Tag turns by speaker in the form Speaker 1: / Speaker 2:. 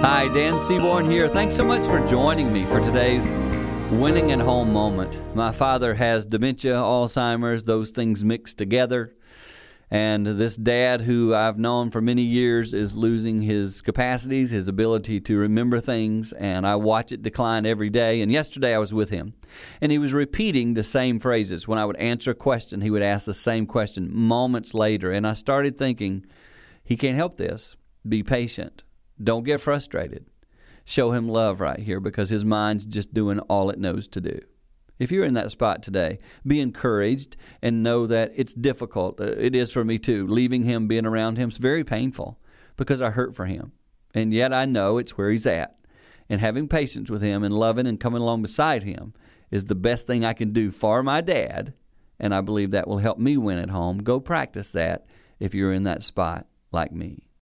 Speaker 1: Hi, Dan Seaborn here. Thanks so much for joining me for today's winning at home moment. My father has dementia, Alzheimer's, those things mixed together. And this dad, who I've known for many years, is losing his capacities, his ability to remember things, and I watch it decline every day. And yesterday I was with him, and he was repeating the same phrases. When I would answer a question, he would ask the same question moments later. And I started thinking, he can't help this. Be patient don't get frustrated. Show him love right here because his mind's just doing all it knows to do. If you're in that spot today, be encouraged and know that it's difficult. Uh, it is for me too. Leaving him, being around him, is very painful because I hurt for him. And yet I know it's where he's at. And having patience with him and loving and coming along beside him is the best thing I can do for my dad. And I believe that will help me win at home. Go practice that if you're in that spot like me.